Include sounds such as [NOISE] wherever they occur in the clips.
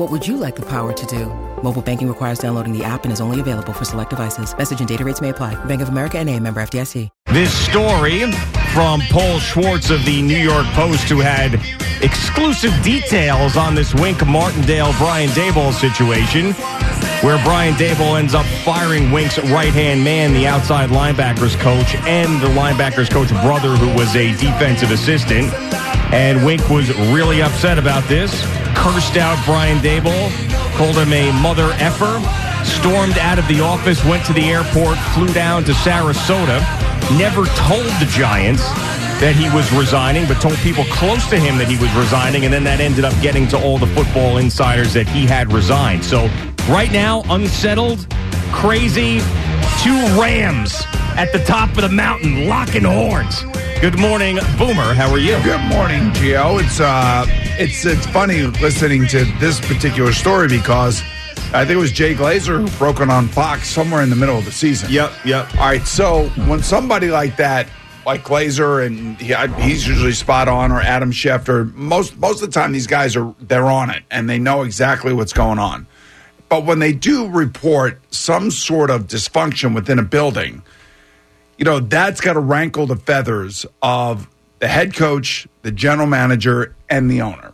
What would you like the power to do? Mobile banking requires downloading the app and is only available for select devices. Message and data rates may apply. Bank of America and a member FDIC. This story from Paul Schwartz of the New York Post, who had exclusive details on this Wink Martindale Brian Daboll situation, where Brian Daboll ends up firing Wink's right hand man, the outside linebackers coach, and the linebackers coach brother, who was a defensive assistant. And Wink was really upset about this, cursed out Brian Daboll, called him a mother effer, stormed out of the office, went to the airport, flew down to Sarasota, never told the Giants that he was resigning, but told people close to him that he was resigning, and then that ended up getting to all the football insiders that he had resigned. So right now, unsettled, crazy, two Rams at the top of the mountain, locking horns. Good morning, Boomer. How are you? Good morning, Gio. It's uh, it's it's funny listening to this particular story because I think it was Jay Glazer who broke it on Fox somewhere in the middle of the season. Yep, yep. All right, so when somebody like that, like Glazer, and he, he's usually spot on, or Adam Schefter, most most of the time these guys are they're on it and they know exactly what's going on. But when they do report some sort of dysfunction within a building, you know, that's got to rankle the feathers of the head coach, the general manager, and the owner.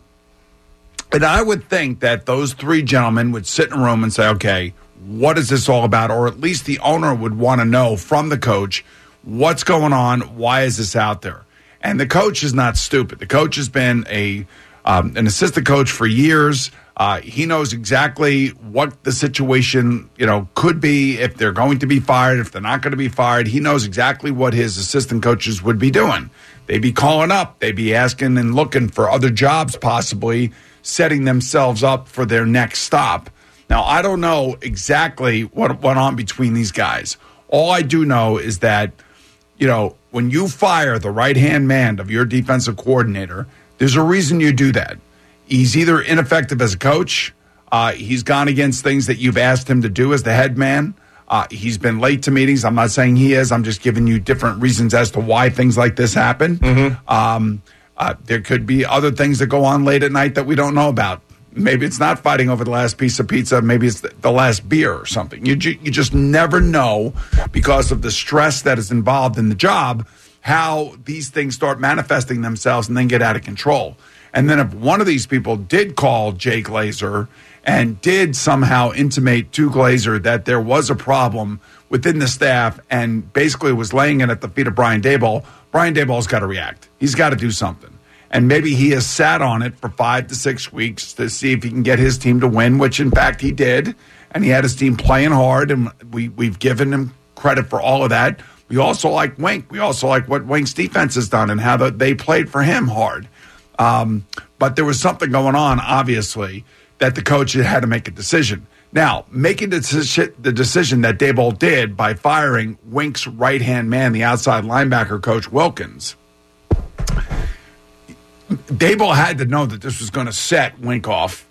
And I would think that those three gentlemen would sit in a room and say, okay, what is this all about? Or at least the owner would want to know from the coach what's going on, why is this out there? And the coach is not stupid. The coach has been a um, an assistant coach for years. Uh, he knows exactly what the situation, you know, could be if they're going to be fired, if they're not going to be fired. He knows exactly what his assistant coaches would be doing. They'd be calling up, they'd be asking and looking for other jobs, possibly setting themselves up for their next stop. Now, I don't know exactly what went on between these guys. All I do know is that, you know, when you fire the right hand man of your defensive coordinator, there's a reason you do that. He's either ineffective as a coach, uh, he's gone against things that you've asked him to do as the head man. Uh, he's been late to meetings. I'm not saying he is. I'm just giving you different reasons as to why things like this happen. Mm-hmm. Um, uh, there could be other things that go on late at night that we don't know about. Maybe it's not fighting over the last piece of pizza. Maybe it's the, last beer or something. You, ju- you just never know because of the stress that is involved in the job how these things start manifesting themselves and then get out of control. And then if one of these people did call Jay Glazer and did somehow intimate to Glazer that there was a problem within the staff and basically was laying it at the feet of Brian Daboll, Brian Daboll's got to react. He's got to do something. And maybe he has sat on it for five to six weeks to see if he can get his team to win, which in fact he did. And he had his team playing hard, and we, we've given him credit for all of that. We also like Wink. We also like what Wink's defense has done and how the, they played for him hard. Um, but there was something going on, obviously, that the coach had to make a decision. Now, making the decision, that Daboll did by firing Wink's right hand man, the outside linebacker coach Wilkins, Daboll had to know that this was going to set Wink off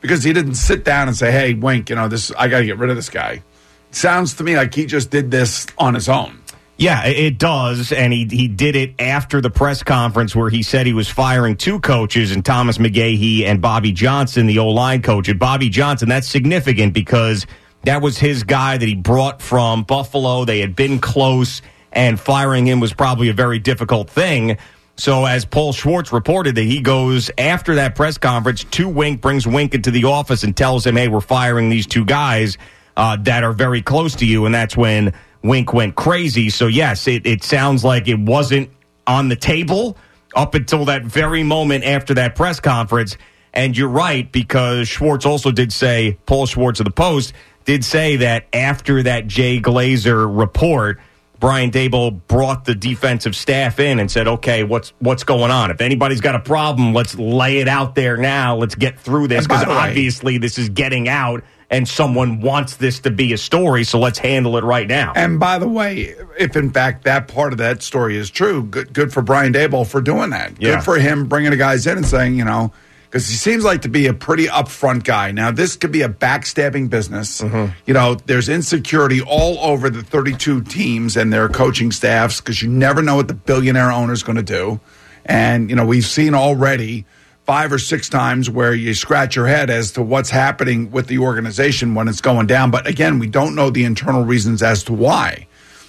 because he didn't sit down and say, "Hey, Wink, you know this. I got to get rid of this guy." sounds to me like he just did this on his own. Yeah, it does, and he he did it after the press conference where he said he was firing two coaches, and Thomas McGaughey and Bobby Johnson, the O line coach. And Bobby Johnson, that's significant because that was his guy that he brought from Buffalo. They had been close, and firing him was probably a very difficult thing. So, as Paul Schwartz reported, that he goes after that press conference to Wink, brings Wink into the office, and tells him, "Hey, we're firing these two guys." Uh, that are very close to you, and that's when Wink went crazy. So, yes, it, it sounds like it wasn't on the table up until that very moment after that press conference. And you're right, because Schwartz also did say, Paul Schwartz of the Post did say that after that Jay Glazer report, Brian Daboll brought the defensive staff in and said, "Okay, what's what's going on? If anybody's got a problem, let's lay it out there now. Let's get through this because obviously this is getting out." And someone wants this to be a story, so let's handle it right now. And by the way, if in fact that part of that story is true, good, good for Brian Daboll for doing that. Yeah. Good for him bringing the guys in and saying, you know, because he seems like to be a pretty upfront guy. Now, this could be a backstabbing business. Mm-hmm. You know, there's insecurity all over the 32 teams and their coaching staffs because you never know what the billionaire owner is going to do. And, you know, we've seen already five or six times where you scratch your head as to what's happening with the organization when it's going down. But again, we don't know the internal reasons as to why.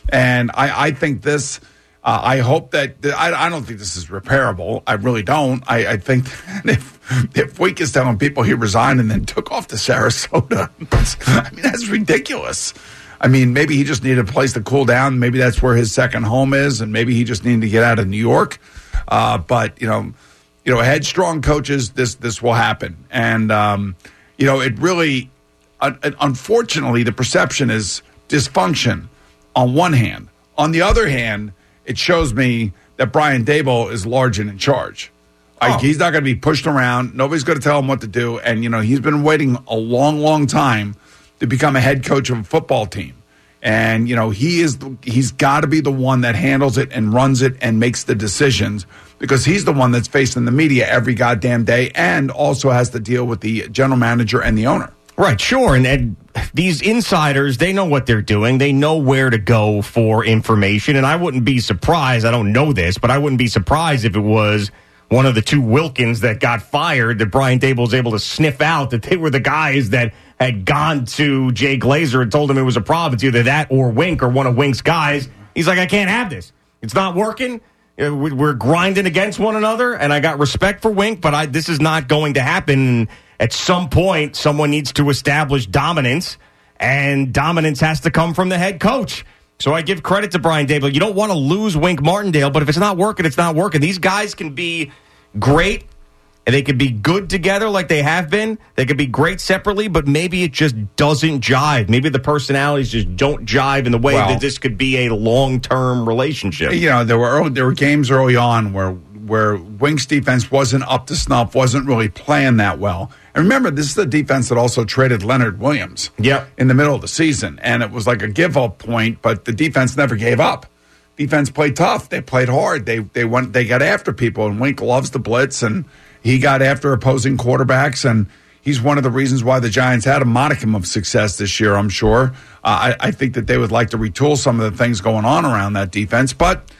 And I, I think this. Uh, I hope that I, I don't think this is repairable. I really don't. I, I think [LAUGHS] if if Wink is telling people he resigned and then took off to Sarasota, [LAUGHS] I mean that's ridiculous. I mean, maybe he just needed a place to cool down. Maybe that's where his second home is, and maybe he just needed to get out of New York. Uh, but you know, you know, headstrong coaches, this this will happen, and um, you know, it really, un- unfortunately, the perception is dysfunction on one hand. On the other hand, it shows me that Brian Daboll is large and in charge. Like, Oh. he's not going to be pushed around. Nobody's going to tell him what to do. And, you know, he's been waiting a long, long time to become a head coach of a football team. And, you know, he is, he's got to be the one that handles it and runs it and makes the decisions because he's the one that's facing the media every goddamn day and also has to deal with the general manager and the owner. Right, sure. And, and these insiders, they know what they're doing. They know where to go for information. And I wouldn't be surprised. I don't know this, but I wouldn't be surprised if it was one of the two Wilkins that got fired that Brian Daboll was able to sniff out that they were the guys that had gone to Jay Glazer and told him it was a problem. It's either that or Wink or one of Wink's guys. He's like, I can't have this. It's not working. We- We're grinding against one another, and I got respect for Wink, but I, this is not going to happen. At some point, someone needs to establish dominance, and dominance has to come from the head coach. So I give credit to Brian Daboll. You don't want to lose Wink Martindale, but if it's not working, it's not working. These guys can be great and they could be good together like they have been. They could be great separately, but maybe it just doesn't jive. Maybe the personalities just don't jive in the way Well- that this could be a long term relationship. you know there were early, there were games early on where where Wink's defense wasn't up to snuff, wasn't really playing that well. And remember, this is the defense that also traded Leonard Williams. Yep. in the middle of the season, and it was like a give up point, but the defense never gave up. Defense played tough. They played hard. They they went they got after people, and Wink loves the blitz, and he got after opposing quarterbacks, and he's one of the reasons why the Giants had a modicum of success this year. I'm sure. Uh, I, I think that they would like to retool some of the things going on around that defense, but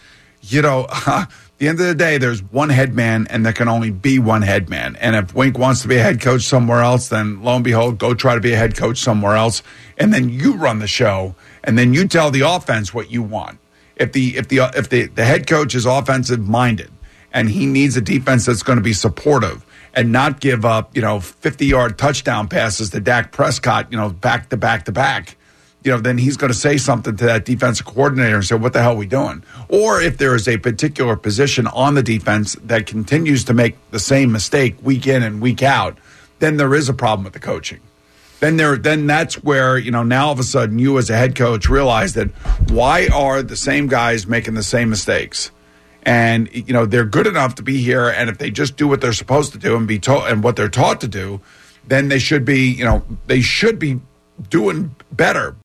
you know, [LAUGHS] the end of the day, there's one head man, and there can only be one head man. And if Wink wants to be a head coach somewhere else, then lo and behold, go try to be a head coach somewhere else, and then you run the show, and then you tell the offense what you want. If the if the if the, the head coach is offensive minded, and he needs a defense that's going to be supportive and not give up, you know, 50 yard touchdown passes to Dak Prescott, you know, back to back to back you know, then he's going to say something to that defensive coordinator and say, "What the hell are we doing?" Or if there is a particular position on the defense that continues to make the same mistake week in and week out, then there is a problem with the coaching. Then there, then that's where you know now all of a sudden you as a head coach realize that why are the same guys making the same mistakes? And you know they're good enough to be here, and if they just do what they're supposed to do and be taught and what they're taught to do, then they should be you know they should be doing better